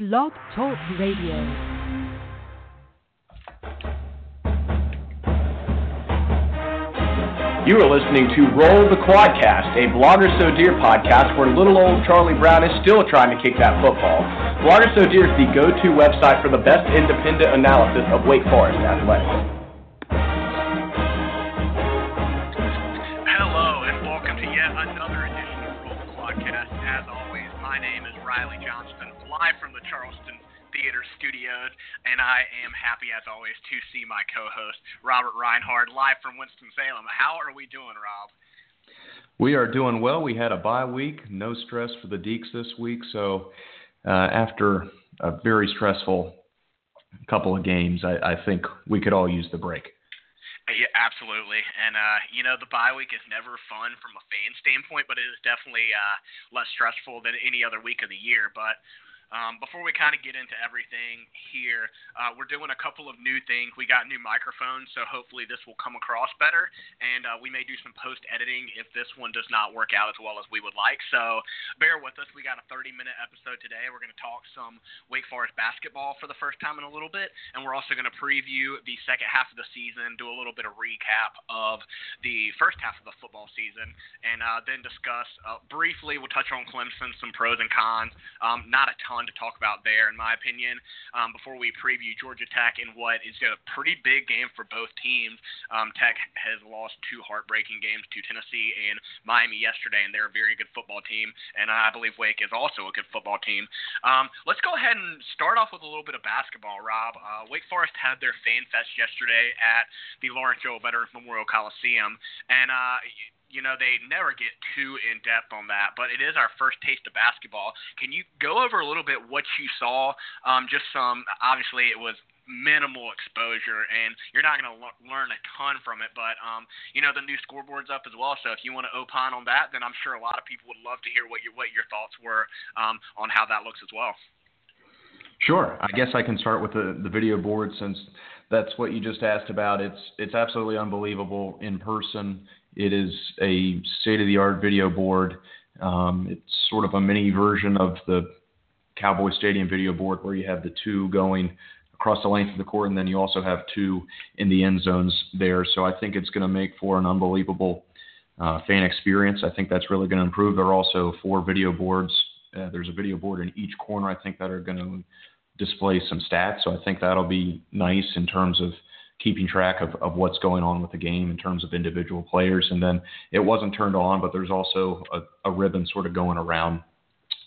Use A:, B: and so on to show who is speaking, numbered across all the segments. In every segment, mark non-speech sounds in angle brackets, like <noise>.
A: Blog Talk Radio.
B: You are listening to Roll the Quadcast, a Blogger So Dear podcast where little old Charlie Brown is still trying to kick that football. Blogger So Dear is the go-to website for the best independent analysis of Wake Forest athletics.
C: As always, to see my co-host Robert Reinhard live from Winston Salem. How are we doing, Rob?
D: We are doing well. We had a bye week, no stress for the Deacs this week. So uh, after a very stressful couple of games, I, I think we could all use the break.
C: Yeah, absolutely. And uh, you know, the bye week is never fun from a fan standpoint, but it is definitely uh, less stressful than any other week of the year. But um, before we kind of get into everything here, uh, we're doing a couple of new things. We got new microphones, so hopefully this will come across better, and uh, we may do some post editing if this one does not work out as well as we would like. So bear with us. We got a 30 minute episode today. We're going to talk some Wake Forest basketball for the first time in a little bit, and we're also going to preview the second half of the season, do a little bit of recap of the first half of the football season, and uh, then discuss uh, briefly. We'll touch on Clemson, some pros and cons. Um, not a ton to talk about there, in my opinion. Um, before we preview Georgia Tech in what is a pretty big game for both teams, um, Tech has lost two heartbreaking games to Tennessee and Miami yesterday, and they're a very good football team. And I believe Wake is also a good football team. Um, let's go ahead and start off with a little bit of basketball, Rob. Uh, Wake Forest had their Fan Fest yesterday at the Lawrence Joel Veterans Memorial Coliseum, and uh, you know, they never get too in depth on that, but it is our first taste of basketball. Can you go over a little bit what you saw? Um, just some, obviously, it was minimal exposure, and you're not going to l- learn a ton from it. But um, you know, the new scoreboard's up as well. So if you want to opine on that, then I'm sure a lot of people would love to hear what your what your thoughts were um, on how that looks as well.
D: Sure. I guess I can start with the, the video board since that's what you just asked about. It's it's absolutely unbelievable in person. It is a state of the art video board. Um, it's sort of a mini version of the Cowboy Stadium video board where you have the two going across the length of the court, and then you also have two in the end zones there. So I think it's going to make for an unbelievable uh, fan experience. I think that's really going to improve. There are also four video boards. Uh, there's a video board in each corner, I think, that are going to display some stats. So I think that'll be nice in terms of keeping track of, of what's going on with the game in terms of individual players. And then it wasn't turned on, but there's also a, a ribbon sort of going around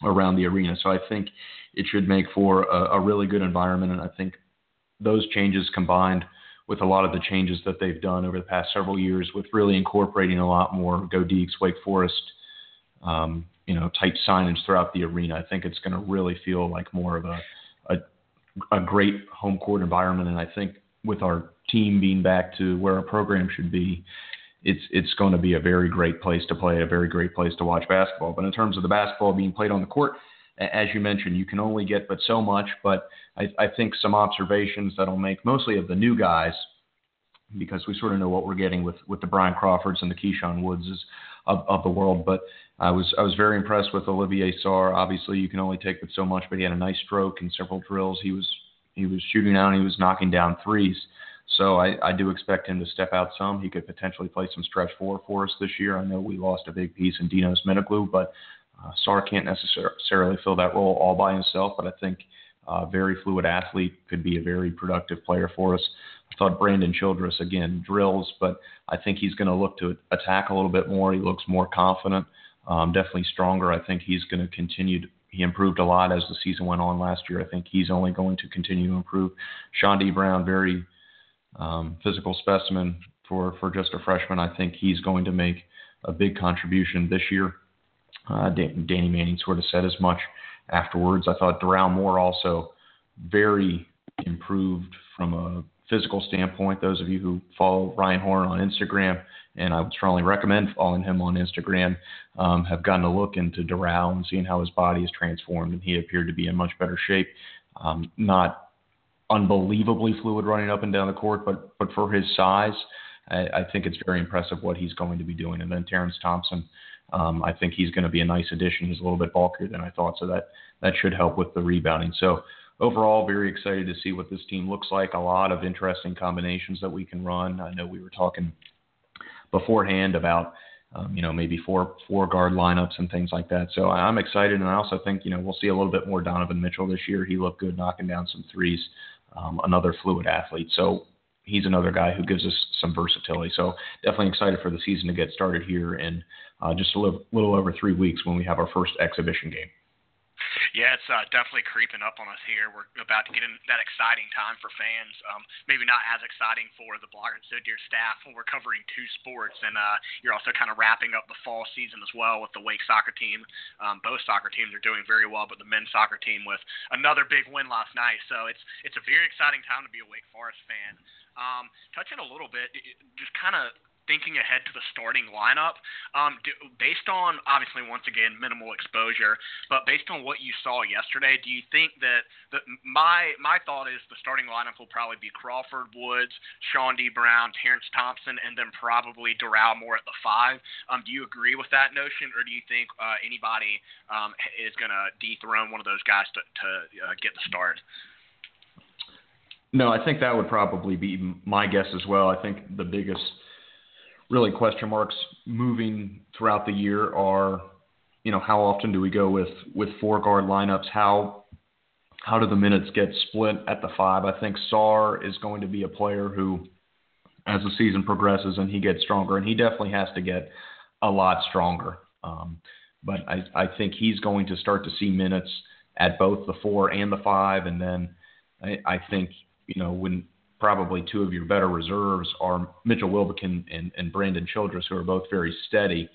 D: around the arena. So I think it should make for a, a really good environment. And I think those changes combined with a lot of the changes that they've done over the past several years with really incorporating a lot more Go Deacs, Wake Forest, um, you know, type signage throughout the arena. I think it's going to really feel like more of a, a, a great home court environment. And I think with our team being back to where a program should be, it's it's going to be a very great place to play, a very great place to watch basketball. But in terms of the basketball being played on the court, as you mentioned, you can only get but so much. But I, I think some observations that'll make mostly of the new guys, because we sort of know what we're getting with with the Bryant Crawfords and the Keyshawn Woodses of, of the world. But I was I was very impressed with Olivier Sarr. Obviously, you can only take but so much, but he had a nice stroke in several drills. He was he was shooting out he was knocking down threes. So I, I do expect him to step out some. He could potentially play some stretch four for us this year. I know we lost a big piece in Dinos Mitoglou, but uh, Sarr can't necessarily fill that role all by himself. But I think a uh, very fluid athlete could be a very productive player for us. I thought Brandon Childress again drills, but I think he's going to look to attack a little bit more. He looks more confident, um, definitely stronger. I think he's going to continue to he improved a lot as the season went on last year. I think he's only going to continue to improve. Chaundee Brown, very um, physical specimen for, for just a freshman. I think he's going to make a big contribution this year. Uh, Danny Manning sort of said as much afterwards. I thought Doral Moore also very improved from a physical standpoint. Those of you who follow Ryan Horn on Instagram, and I would strongly recommend following him on Instagram, um, have gotten a look into Doral and seeing how his body is transformed, and he appeared to be in much better shape. Um, not unbelievably fluid running up and down the court, but but for his size, I, I think it's very impressive what he's going to be doing. And then Terrence Thompson, um, I think he's going to be a nice addition. He's a little bit bulkier than I thought, so that that should help with the rebounding. So overall, very excited to see what this team looks like. A lot of interesting combinations that we can run. I know we were talking beforehand about um, you know, maybe four four guard lineups and things like that. So I'm excited, and I also think you know we'll see a little bit more Donovan Mitchell this year. He looked good knocking down some threes. Um, another fluid athlete, so he's another guy who gives us some versatility. So definitely excited for the season to get started here in uh, just a little, little over three weeks when we have our first exhibition game.
C: Yeah, it's uh, definitely creeping up on us here. We're about to get in that exciting time for fans. Um, maybe not as exciting for the Blogger and So Dear staff when we're covering two sports, and uh, you're also kind of wrapping up the fall season as well with the Wake soccer team. Um, both soccer teams are doing very well, but the men's soccer team with another big win last night. So it's it's a very exciting time to be a Wake Forest fan. Um, touching a little bit, just kind of thinking ahead to the starting lineup, um, do, based on obviously once again minimal exposure, but based on what you saw yesterday, do you think that the, my my thought is the starting lineup will probably be Crawford, Woods, Chaundee Brown, Terrence Thompson, and then probably Doral Moore at the five. Um, do you agree with that notion, or do you think uh, anybody um, is going to dethrone one of those guys to, to uh, get the start?
D: No, I think that would probably be my guess as well. I think the biggest really question marks moving throughout the year are, you know, how often do we go with with four guard lineups? How how do the minutes get split at the five? I think Sarr is going to be a player who, as the season progresses and he gets stronger, and he definitely has to get a lot stronger. Um, but I, I think he's going to start to see minutes at both the four and the five, and then I, I think you know when probably two of your better reserves are Mitchell Wilbekin and, and Brandon Childress, who are both very steady.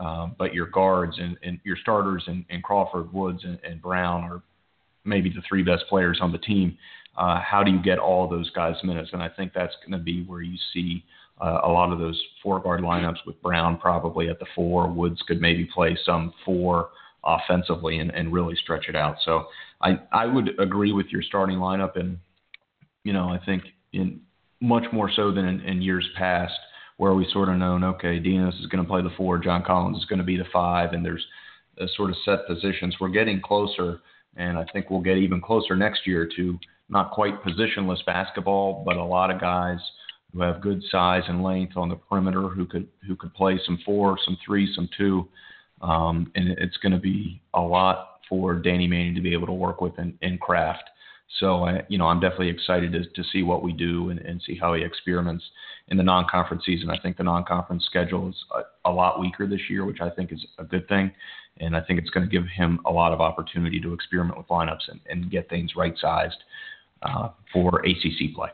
D: Um, but your guards and, and your starters and, and Crawford, Woods, and, and, Brown are maybe the three best players on the team. Uh, how do you get all those guys minutes? And I think that's going to be where you see uh, a lot of those four guard lineups with Brown probably at the four. Woods could maybe play some four offensively and, and really stretch it out. So I, I would agree with your starting lineup. And, you know, I think in much more so than in, in years past, where we sort of known, okay, Dinos is going to play the four, John Collins is going to be the five, and there's a sort of set positions. We're getting closer, and I think we'll get even closer next year to not quite positionless basketball, but a lot of guys who have good size and length on the perimeter who could who could play some four, some three, some two, um, and it's going to be a lot for Danny Manning to be able to work with and, and craft. So, I, you know, I'm definitely excited to, to see what we do and, and see how he experiments in the non-conference season. I think the non-conference schedule is a, a lot weaker this year, which I think is a good thing. And I think it's going to give him a lot of opportunity to experiment with lineups and, and get things right-sized uh, for ACC play.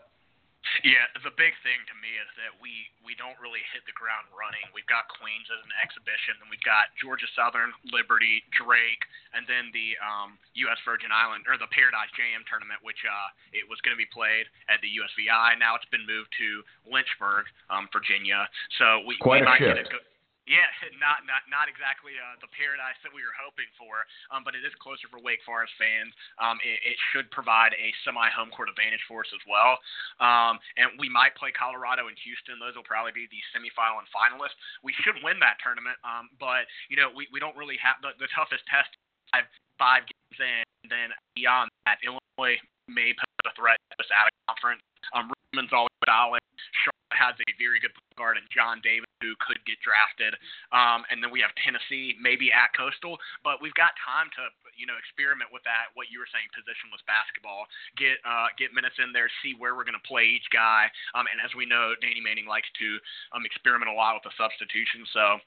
C: Yeah, the big thing to me is that we we don't really hit the ground running. We've got Queens as an exhibition, and we've got Georgia Southern, Liberty, Drake, and then the um, U.S. Virgin Island or the Paradise Jam tournament, which uh, it was going to be played at the USVI. Now it's been moved to Lynchburg, um, Virginia. So we,
D: Quite
C: we might
D: shift.
C: get a good yeah, <laughs> not not not exactly uh, the paradise that we were hoping for, um, but it is closer for Wake Forest fans. Um, it, it should provide a semi-home court advantage for us as well. Um, and we might play Colorado and Houston; those will probably be the semifinal and finalists. We should win that tournament, um, but you know we, we don't really have the, the toughest test five five games in. Then beyond that, Illinois may pose a threat to us out of conference. Um, Richmond's always solid. Charlotte has a very good guard in John Davis who could get drafted. Um, and then we have Tennessee, maybe at Coastal, but we've got time to you know experiment with that. What you were saying, positionless basketball, get uh, get minutes in there, see where we're going to play each guy. Um, and as we know, Danny Manning likes to um, experiment a lot with the substitution. So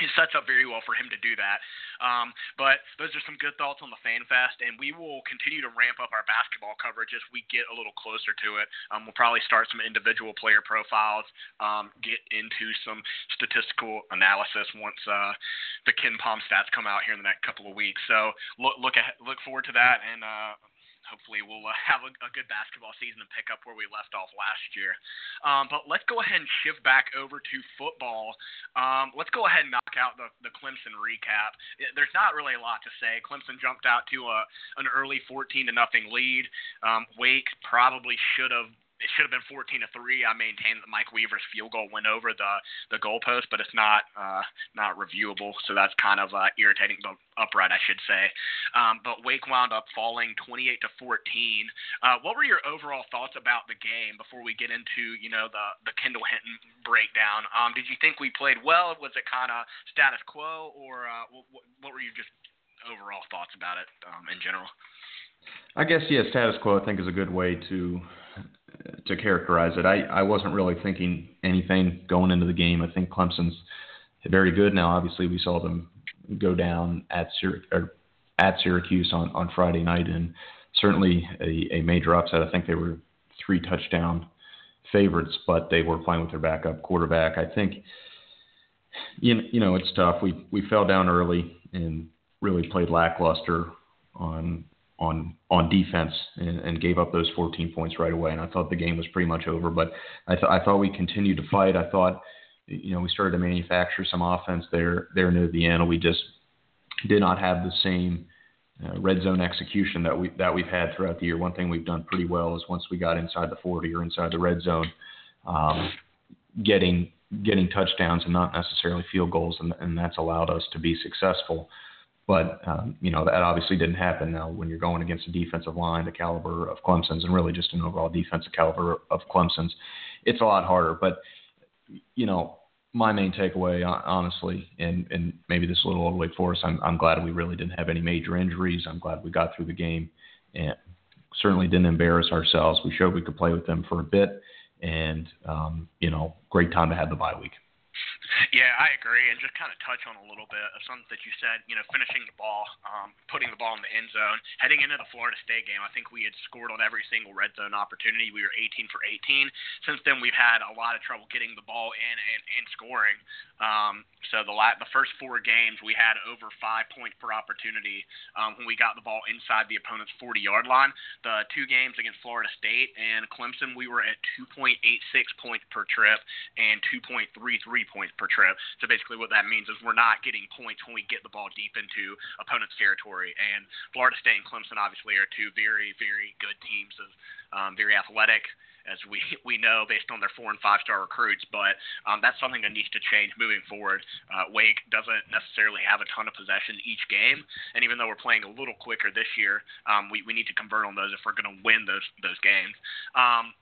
C: it sets up very well for him to do that. Um, but those are some good thoughts on the Fan Fest, and we will continue to ramp up our basketball coverage as we get a little closer to it. Um, we'll probably start some individual player profiles, um, get into some statistical analysis once uh, the KenPom stats come out here in the next couple of weeks. So look look look forward to that, and uh, hopefully we'll uh, <laughs> have a, a, good basketball season and pick up where we left off last year. Um, but let's go ahead and shift back over to football. Um, let's go ahead and knock out the, the Clemson recap. There's not really a lot to say. Clemson jumped out to a, an early 14 to nothing lead. Um, Wake probably should have it should have been 14 to three. I maintain that Mike Weaver's field goal went over the the goalpost, but it's not uh, not reviewable, so that's kind of uh, irritating. But upright, I should say. Um, but Wake wound up falling 28 to 14. Uh, what were your overall thoughts about the game before we get into you know the the Kendall Hinton breakdown? Um, did you think we played well? Was it kind of status quo, or uh, what, what were your just overall thoughts about it um, in general?
D: I guess yeah, status quo I think is a good way to to characterize it. I, I wasn't really thinking anything going into the game. I think Clemson's very good now. Obviously, we saw them go down at Syr- at Syracuse on, on Friday night, and certainly a, a major upset. I think they were three touchdown favorites, but they were playing with their backup quarterback. I think you you know it's tough. We we fell down early and really played lackluster on on on defense and, and, gave up those 14 points right away. And I thought the game was pretty much over. But I, th- I thought we continued to fight. I thought, you know, we started to manufacture some offense there there near the end. We just did not have the same uh, red zone execution that we that we've had throughout the year. One thing we've done pretty well is once we got inside the 40 or inside the red zone, um, getting getting touchdowns and not necessarily field goals, and, and that's allowed us to be successful. But um, you know that obviously didn't happen. Now, when you're going against a defensive line the caliber of Clemson's, and really just an overall defensive caliber of Clemson's, it's a lot harder. But you know, my main takeaway, honestly, and and maybe this is a little old Wake Forest, I'm I'm glad we really didn't have any major injuries. I'm glad we got through the game, and certainly didn't embarrass ourselves. We showed we could play with them for a bit, and um, you know, great time to have the bye week.
C: Yeah, I agree, and just kind of touch on a little bit of something that you said. You know, finishing the ball, um, putting the ball in the end zone, heading into the Florida State game. I think we had scored on every single red zone opportunity. We were 18 for 18. Since then, we've had a lot of trouble getting the ball in and, and scoring. Um, so the la- the first four games, we had over five points per opportunity um, when we got the ball inside the opponent's 40 yard line. The two games against Florida State and Clemson, we were at 2.86 points per trip and 2.33 points per trip. So basically, what that means is we're not getting points when we get the ball deep into opponent's territory. And Florida State and Clemson obviously are two very, very good teams of um, very athletic as we <laughs> we know based on their four and five star recruits. But um, that's something that needs to change moving forward. Uh, Wake doesn't necessarily have a ton of possession each game, and even though we're playing a little quicker this year, um, we we need to convert on those if we're going to win those those games. Um,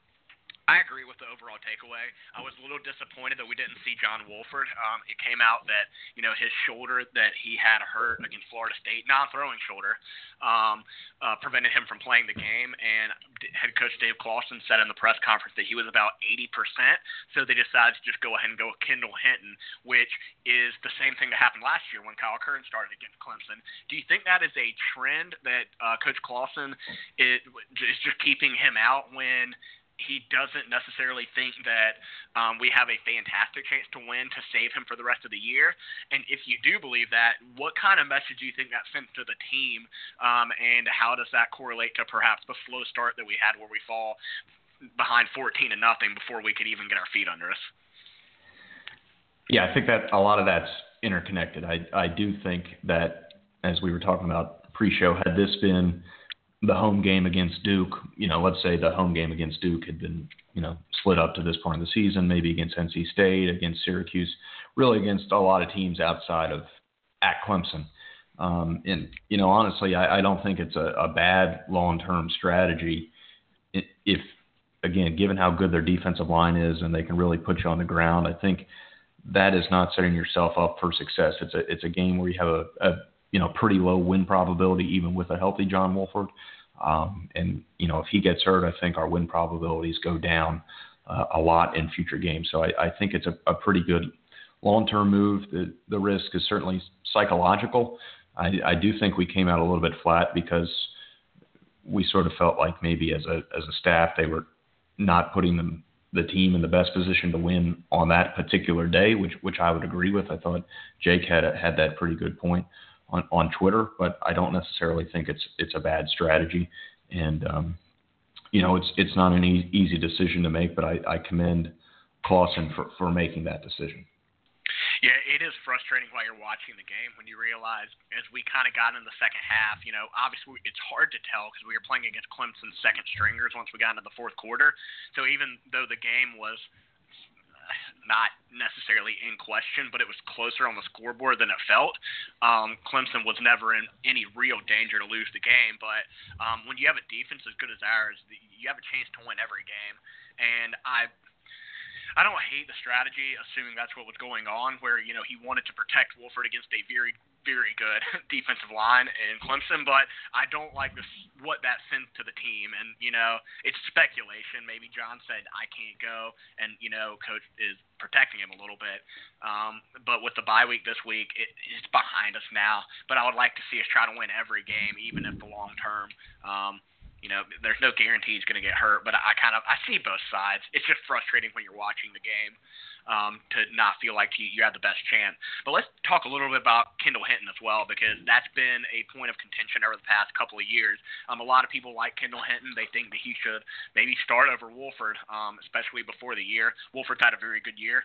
C: I agree with the overall takeaway. I was a little disappointed that we didn't see John Wolford. Um, it came out that you know his shoulder that he had hurt against Florida State, non-throwing shoulder, um, uh, prevented him from playing the game. And head coach Dave Clawson said in the press conference that he was about 80%. So they decided to just go ahead and go with Kendall Hinton, which is the same thing that happened last year when Kyle Kern started against Clemson. Do you think that is a trend that uh, Coach Clawson is, is just keeping him out when? He doesn't necessarily think that um, we have a fantastic chance to win to save him for the rest of the year. And if you do believe that, what kind of message do you think that sends to the team? Um, and how does that correlate to perhaps the slow start that we had where we fall behind 14 to nothing before we could even get our feet under us?
D: Yeah, I think that a lot of that's interconnected. I, I do think that, as we were talking about pre-show, had this been – the home game against Duke, you know, let's say the home game against Duke had been, you know, split up to this point of the season, maybe against NC State, against Syracuse, really against a lot of teams outside of at Clemson. Um, and you know, honestly, I, I don't think it's a, a bad long-term strategy if, again, given how good their defensive line is and they can really put you on the ground. I think that is not setting yourself up for success. It's a it's a game where you have a, a you know pretty low win probability even with a healthy John Wolford. Um, and you know, if he gets hurt, I think our win probabilities go down uh, a lot in future games. So I, I think it's a, a pretty good long-term move. The the risk is certainly psychological. I, I do think we came out a little bit flat because we sort of felt like maybe as a as a staff they were not putting them the team in the best position to win on that particular day, which which I would agree with. I thought Jake had a, had that pretty good point on, on Twitter, but I don't necessarily think it's it's a bad strategy. And um, you know, it's it's not an e- easy decision to make, but I, I commend Clawson for, for making that decision.
C: Yeah, it is frustrating while you're watching the game when you realize, as we kind of got in the second half, you know, obviously it's hard to tell because we were playing against Clemson's second stringers once we got into the fourth quarter. So even though the game was not necessarily in question, but it was closer on the scoreboard than it felt. Um, Clemson was never in any real danger to lose the game, but um, when you have a defense as good as ours, you have a chance to win every game. And I I don't hate the strategy, assuming that's what was going on, where you know he wanted to protect Wolford against a very, very good <laughs> defensive line in Clemson. But I don't like this what that sends to the team, and you know it's speculation. Maybe John said I can't go, and you know coach is protecting him a little bit. Um, but with the bye week this week, it, it's behind us now. But I would like to see us try to win every game, even if the long term. Um, you know, there's no guarantee he's going to get hurt, but I kind of I see both sides. It's just frustrating when you're watching the game um, to not feel like you, you have the best chance. But let's talk a little bit about Kendall Hinton as well, because that's been a point of contention over the past couple of years. Um, a lot of people like Kendall Hinton. They think that he should maybe start over Wolford, um, especially before the year. Wolford's had a very good year.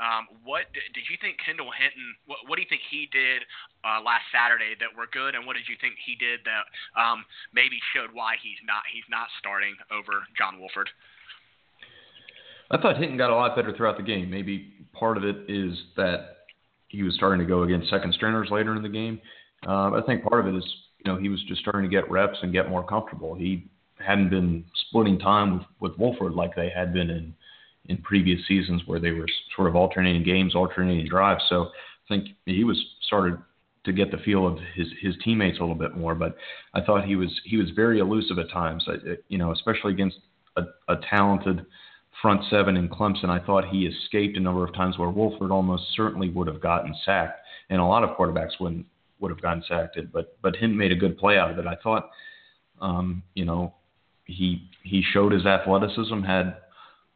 C: Um, what did you think Kendall Hinton? What, what do you think he did uh, last Saturday that were good, and what did you think he did that um, maybe showed why he's not he's not starting over John Wolford?
D: I thought Hinton got a lot better throughout the game. Maybe part of it is that he was starting to go against second stringers later in the game. Uh, I think part of it is you know he was just starting to get reps and get more comfortable. He hadn't been splitting time with, with Wolford like they had been in in previous seasons where they were sort of alternating games, alternating drives. So I think he was started to get the feel of his his teammates a little bit more. But I thought he was he was very elusive at times. I, you know, especially against a, a talented front seven in Clemson. I thought he escaped a number of times where Wolford almost certainly would have gotten sacked, and a lot of quarterbacks wouldn't would have gotten sacked. But but him made a good play out of it. I thought, um, you know, he he showed his athleticism, had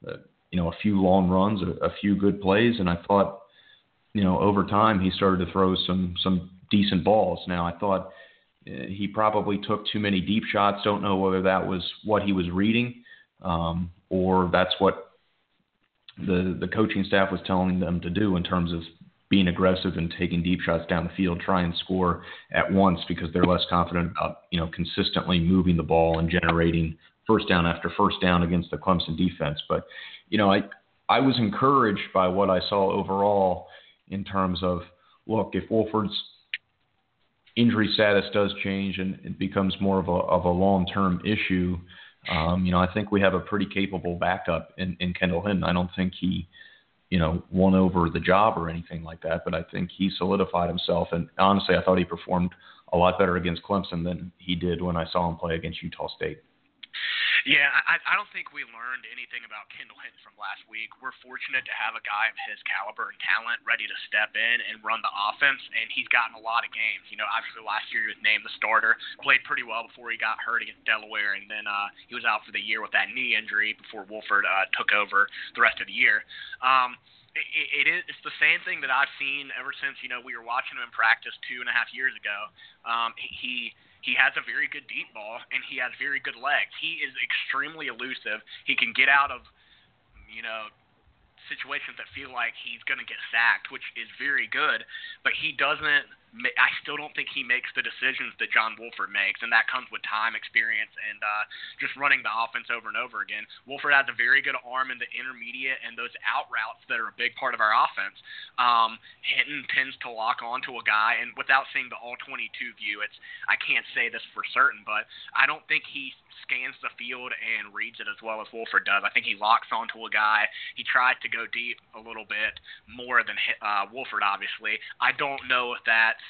D: uh, you know, a few long runs, a, a few good plays, and I thought, you know, over time he started to throw some some decent balls. Now I thought uh, he probably took too many deep shots. Don't know whether that was what he was reading um, or that's what the the coaching staff was telling them to do in terms of being aggressive and taking deep shots down the field, try and score at once because they're less confident about you know consistently moving the ball and generating first down after first down against the Clemson defense. But you know, I I was encouraged by what I saw overall in terms of look, if Wolford's injury status does change and it becomes more of a of a long term issue, um, you know, I think we have a pretty capable backup in, in Kendall Hinton. I don't think he, you know, won over the job or anything like that, but I think he solidified himself. And honestly, I thought he performed a lot better against Clemson than he did when I saw him play against Utah State.
C: Yeah, I, I don't think we learned anything about Kendall Hinton from last week. We're fortunate to have a guy of his caliber and talent ready to step in and run the offense, and he's gotten a lot of games. You know, obviously last year he was named the starter, played pretty well before he got hurt against Delaware, and then uh, he was out for the year with that knee injury before Wolford uh, took over the rest of the year. Um, it, it is it's the same thing that I've seen ever since you know we were watching him in practice two and a half years ago. Um, he he has a very good deep ball and he has very good legs. He is extremely elusive. He can get out of, you know, situations that feel like he's going to get sacked, which is very good, but he doesn't I still don't think he makes the decisions that John Wolford makes, and that comes with time, experience, and uh, just running the offense over and over again. Wolford has a very good arm in the intermediate and those out routes that are a big part of our offense. Um, Hinton tends to lock onto a guy, and without seeing the all 22 view, it's I can't say this for certain, but I don't think he scans the field and reads it as well as Wolford does. I think he locks onto a guy. He tries to go deep a little bit more than uh, Wolford, obviously. I don't know if that's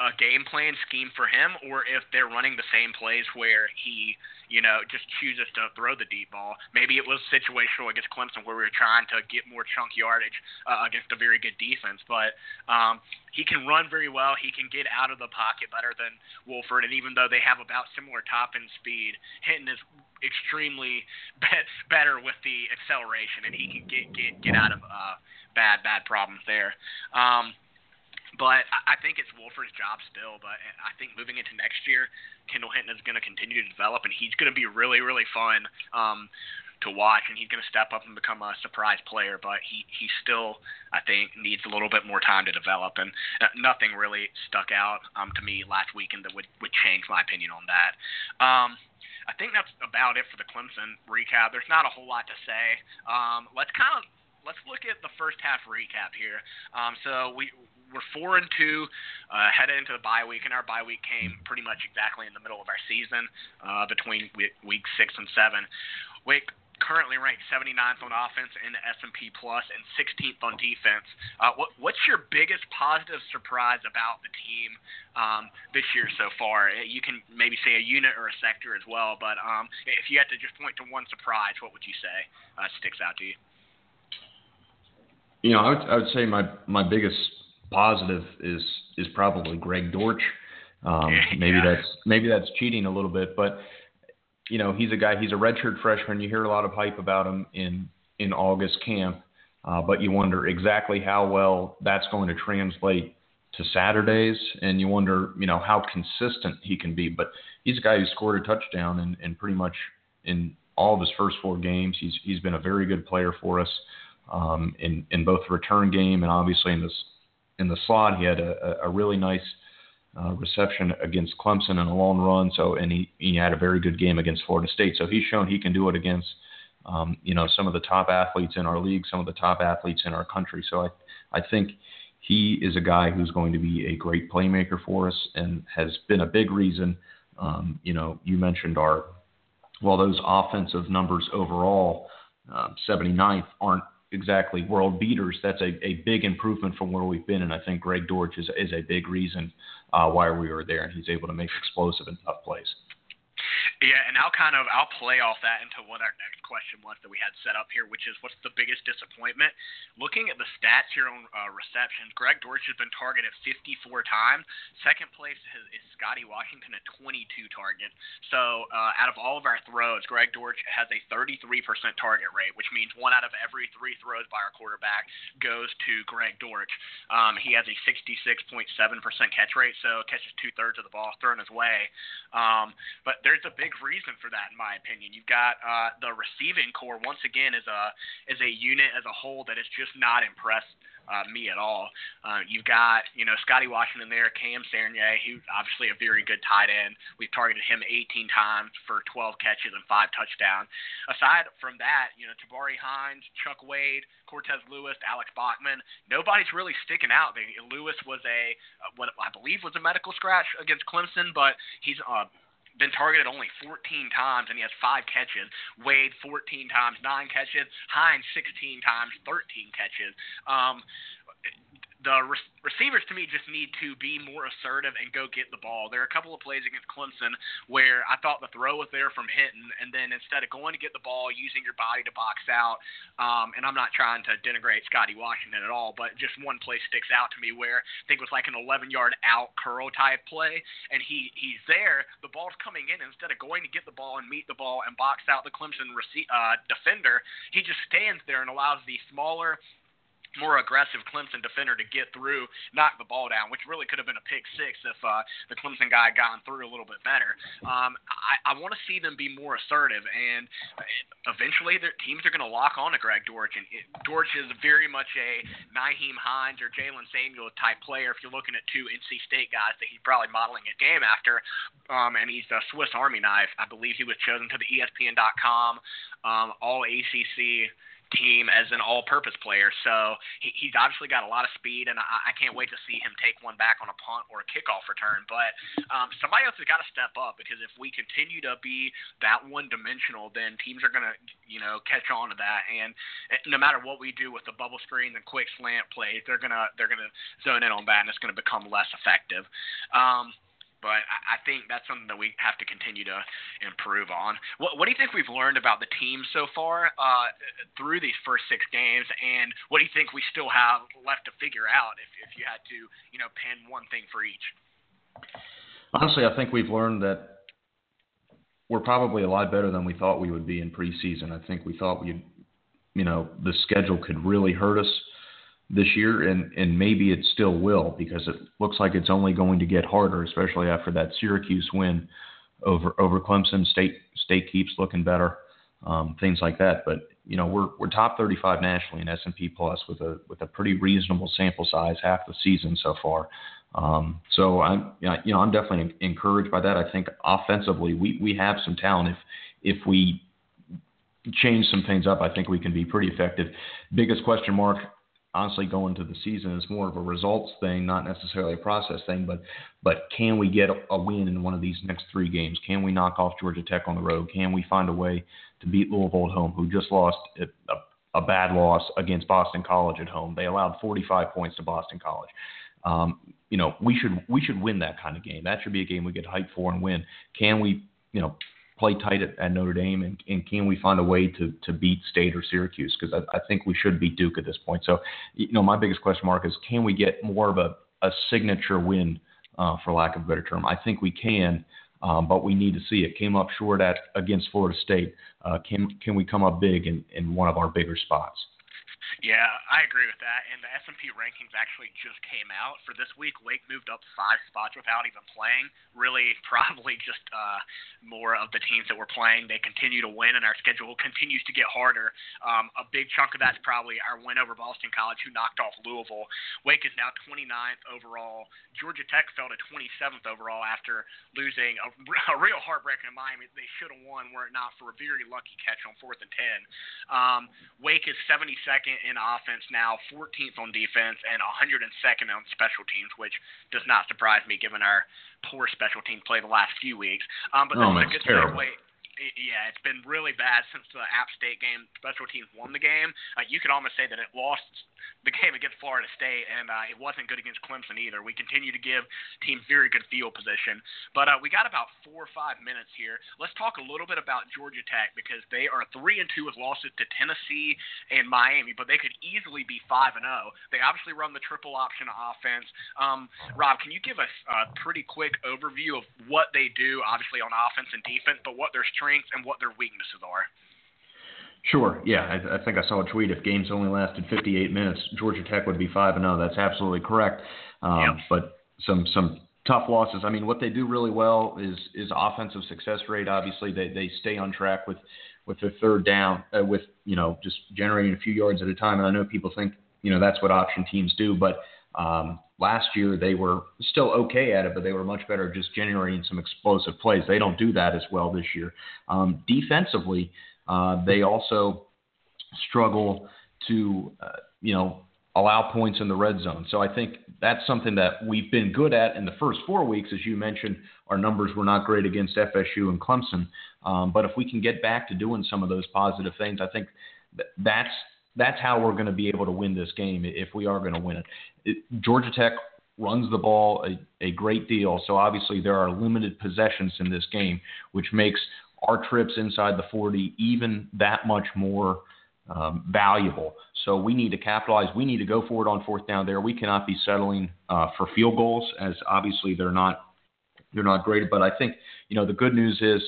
C: a game plan scheme for him or if they're running the same plays where he, you know, just chooses to throw the deep ball. Maybe it was situational against Clemson where we were trying to get more chunk yardage uh, against a very good defense. But um, he can run very well. He can get out of the pocket better than Wolford. And even though they have about similar top end speed, Hinton is extremely <laughs> be- better with the acceleration and he can get get get out of uh, bad bad problems there. Um, but I think it's Wolford's job still. But I think moving into next year, Kendall Hinton is going to continue to develop, and he's going to be really, really fun. Um, to watch, and he's going to step up and become a surprise player. But he he still, I think, needs a little bit more time to develop, and uh, nothing really stuck out um, to me last weekend that would would change my opinion on that. Um, I think that's about it for the Clemson recap. There's not a whole lot to say. Um, let's kind of let's look at the first half recap here. Um, so we we're four and two, uh, headed into the bye week, and our bye week came pretty much exactly in the middle of our season, uh, between week, six and seven. Wake currently ranked 79th on offense in the S&P Plus and 16th on defense. Uh, what, what's your biggest positive surprise about the team um, this year so far? Uh, you can maybe say a unit or a sector as well, but um, if you had to just point to one surprise, what would you say uh, sticks out to you?
D: You know, I would, I would say my my biggest positive is is probably Greg Dortch. Um, <laughs> maybe yeah. that's maybe that's cheating a little bit, but you know he's a guy. He's a redshirt freshman. You hear a lot of hype about him in in August camp, uh, but you wonder exactly how well that's going to translate to Saturdays, and you wonder you know how consistent he can be. But he's a guy who scored a touchdown in, in pretty much in all of his first four games. He's he's been a very good player for us um, in in both the return game and obviously in this in the slot. He had a, a really nice uh, reception against Clemson in a long run. So and he he had a very good game against Florida State. So he's shown he can do it against um, you know some of the top athletes in our league, some of the top athletes in our country. So I I think he is a guy who's going to be a great playmaker for us and has been a big reason. Um, you know, you mentioned our well, those offensive numbers overall, uh, 79th aren't exactly world beaters, that's a, a big improvement from where we've been. And I think Greg Dortch is, is a big reason uh, why we were there, and he's able to make explosive and tough plays.
C: Yeah, and I'll kind of I'll play off that into what our next question was that we had set up here, which is what's the biggest disappointment? Looking at the stats here on uh, receptions, Greg Dortch has been targeted 54 times. Second place is, is Scotty Washington at 22 targets. So uh, out of all of our throws, Greg Dortch has a 33% target rate, which means one out of every three throws by our quarterback goes to Greg Dortch. Um, he has a 66.7% catch rate, so catches two thirds of the ball thrown his way. Um, but there's a big reason for that, in my opinion. You've got uh, the receiving core once again as a as a unit as a whole that has just not impressed uh, me at all. Uh, you've got you know Scotty Washington there, Cam Serigne, who's obviously a very good tight end. We've targeted him 18 times for 12 catches and five touchdowns. Aside from that, you know Tabari Hines, Chuck Wade, Cortez Lewis, Alex Bachman, nobody's really sticking out. Lewis was a what I believe was a medical scratch against Clemson, but he's uh, been targeted only 14 times and he has five catches. Wade 14 times, nine catches. Hines 16 times, 13 catches. Um, the re- receivers to me just need to be more assertive and go get the ball. There are a couple of plays against Clemson where I thought the throw was there from Hinton, and then instead of going to get the ball, using your body to box out. Um, and I'm not trying to denigrate Scotty Washington at all, but just one play sticks out to me where I think it was like an 11 yard out curl type play, and he he's there. The ball's coming in. Instead of going to get the ball and meet the ball and box out the Clemson rece- uh, defender, he just stands there and allows the smaller more aggressive Clemson defender to get through, knock the ball down, which really could have been a pick six if uh, the Clemson guy had gone through a little bit better. Um, I, I want to see them be more assertive, and eventually their teams are going to lock on to Greg Dortch. And it, is very much a Nyheim Hines or Jalen Samuel type player. If you're looking at two NC State guys that he's probably modeling a game after, um, and he's a Swiss Army knife. I believe he was chosen to the ESPN.com um, All ACC team as an all-purpose player. So he, he's obviously got a lot of speed, and I, I can't wait to see him take one back on a punt or a kickoff return. But um, somebody else has got to step up because if we continue to be that one-dimensional, then teams are going to, you know, catch on to that. And no matter what we do with the bubble screen and quick slant plays, they're gonna they're gonna zone in on that, and it's going to become less effective. Um, but I, think that's something that we have to continue to improve on. What, what do you think we've learned about the team so far uh, through these first six games, and what do you think we still have left to figure out if, if you had to, you know, pin one thing for each?
D: Honestly, I think we've learned that we're probably a lot better than we thought we would be in preseason. I think we thought we, you know, the schedule could really hurt us this year, and, and maybe it still will because it looks like it's only going to get harder, especially after that Syracuse win over over Clemson. State State keeps looking better. um, things like that. But you know, we're we're top 35 nationally in S&P Plus with a with a pretty reasonable sample size, half the season so far. Um, so I'm you know I'm definitely encouraged by that. I think offensively we we have some talent if if we change some things up. I think we can be pretty effective. Biggest question mark honestly going to the season is more of a results thing, not necessarily a process thing. But but can we get a, win in one of these next three games? Can we knock off Georgia Tech on the road? Can we find a way to beat Louisville at home, who just lost a, a bad loss against Boston College at home? They allowed 45 points to Boston College. Um, you know, we should we should win that kind of game. That should be a game we get hyped for and win. Can we, you know, play tight at, at Notre Dame, and, and, can we find a way to to beat State or Syracuse? Because I, I, think we should beat Duke at this point. So, you know, my biggest question mark is can we get more of a, a signature win, uh, for lack of a better term? I think we can, um, but we need to see it. Came up short at against Florida State. Uh, can can we come up big in, in one of our bigger spots?
C: Yeah, I agree with that. And the S&P rankings actually just came out for this week. Wake moved up five spots without even playing. Really, <laughs> probably just uh, more of the teams that were playing. They continue to win, and our schedule continues to get harder. Um, a big chunk of that's probably our win over Boston College, who knocked off Louisville. Wake is now 29th overall. Georgia Tech fell to 27th overall after losing a, <laughs> a real heartbreaker in Miami. They should have won were it not for a very lucky catch on fourth and 10. Um, Wake is 72nd in offense now, 14th on defense, and 102nd on special teams, which does not surprise me given our poor special team play the last few weeks. Um, but
D: oh,
C: this
D: is
C: a good
D: terrible.
C: segue yeah, it's been really bad since the App State game. Special teams won the game. Uh, you could almost say that it lost the game against Florida State, and uh, it wasn't good against Clemson either. We continue to give teams very good field position, but uh, we got about four or five minutes here. Let's talk a little bit about Georgia Tech because they are three and two with losses to Tennessee and Miami, but they could easily be five and zero. They obviously run the triple option offense. Um, Rob, can you give us a pretty quick overview of what they do, obviously on offense and defense, but what their strengths and what their weaknesses are?
D: Sure. Yeah, I, I think I saw a tweet. If games only lasted 58 minutes, Georgia Tech would be five and zero. That's absolutely correct. Um,
C: yep.
D: But some some tough losses. I mean, what they do really well is is offensive success rate. Obviously, they they stay on track with with their third down, uh, with you know just generating a few yards at a time. And I know people think you know that's what option teams do, but um, last year they were still okay at it, but they were much better just generating some explosive plays. They don't do that as well this year. Um, defensively uh, they also struggle to, uh, you know, allow points in the red zone. So I think that's something that we've been good at in the first four weeks. As you mentioned, our numbers were not great against FSU and Clemson. Um, but if we can get back to doing some of those positive things, I think th- that's that's how we're going to be able to win this game if we are going to win it. it. Georgia Tech runs the ball a, a great deal, so obviously there are limited possessions in this game, which makes our trips inside the 40 even that much more um, valuable. So we need to capitalize. We need to go forward on fourth down there. We cannot be settling uh, for field goals, as obviously they're not they're not great. But I think you know the good news is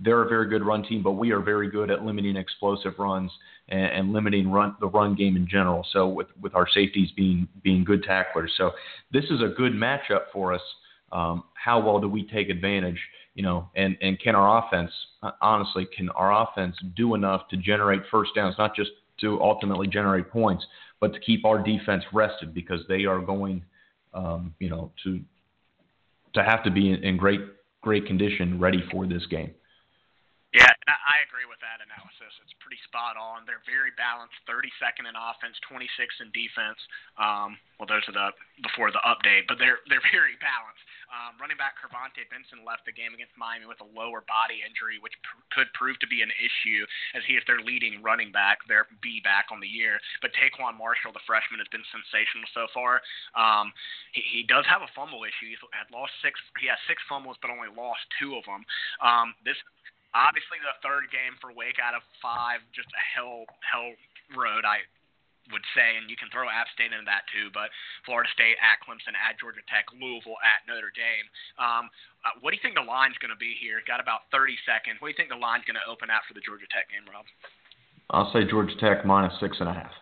D: they're a very good run team, but we are very good at limiting explosive runs and, and limiting run the run game in general. So with with our safeties being being good tacklers, so this is a good matchup for us. Um, how well do we take advantage? You know, and, and can our offense, honestly, can our offense do enough to generate first downs, not just to ultimately generate points, but to keep our defense rested because they are going, um, you know, to to have to be in, in great great condition, ready for this game.
C: Yeah, I agree with that analysis. It's pretty spot on. They're very balanced. 32nd in offense, 26th in defense. Um, well, those are the before the update, but they're they're <laughs> very balanced. Um, running back KirVonte Benson left the game against Miami with a lower body injury, which pr- could prove to be an issue as he is their leading running back, their B back on the year. But TaQuon Marshall, the freshman, has been sensational so far. Um, he, he does have a fumble issue. He's had lost six. He has six fumbles, but only lost two of them. Um, this obviously the third game for Wake out of five, just a hell hell road. I would say, and you can throw App State into that too. But Florida State at Clemson, at Georgia Tech, Louisville at Notre Dame. Um, uh, what do you think the line's going to be here? Got about 30 seconds. What do you think the line's going to open at for the Georgia Tech game, Rob?
D: I'll say Georgia Tech minus six and a half.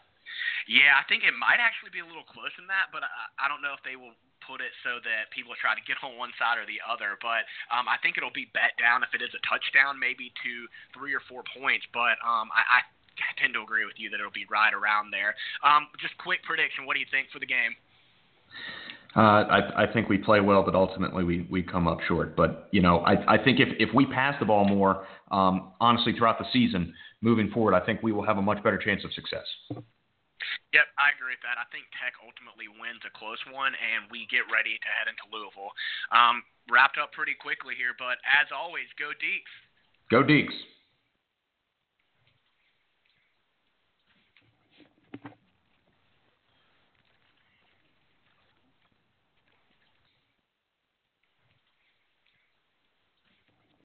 C: Yeah, I think it might actually be a little closer than that, but I, I don't know if they will put it so that people try to get on one side or the other. But um, I think it'll be bet down if it is a touchdown, maybe to three or four points. But um, I, I tend to agree with you that it'll be right around there. Um, just quick prediction: What do you think for the game?
D: Uh, I, I think we play well, but ultimately we, we come up short. But you know, I, I think if, if we pass the ball more, um, honestly, throughout the season, moving forward, I think we will have a much better chance of success.
C: Yep, I agree with that. I think Tech ultimately wins a close one, and we get ready to head into Louisville. Um, wrapped up pretty quickly here, but as always, go Deacs.
D: Go Deacs.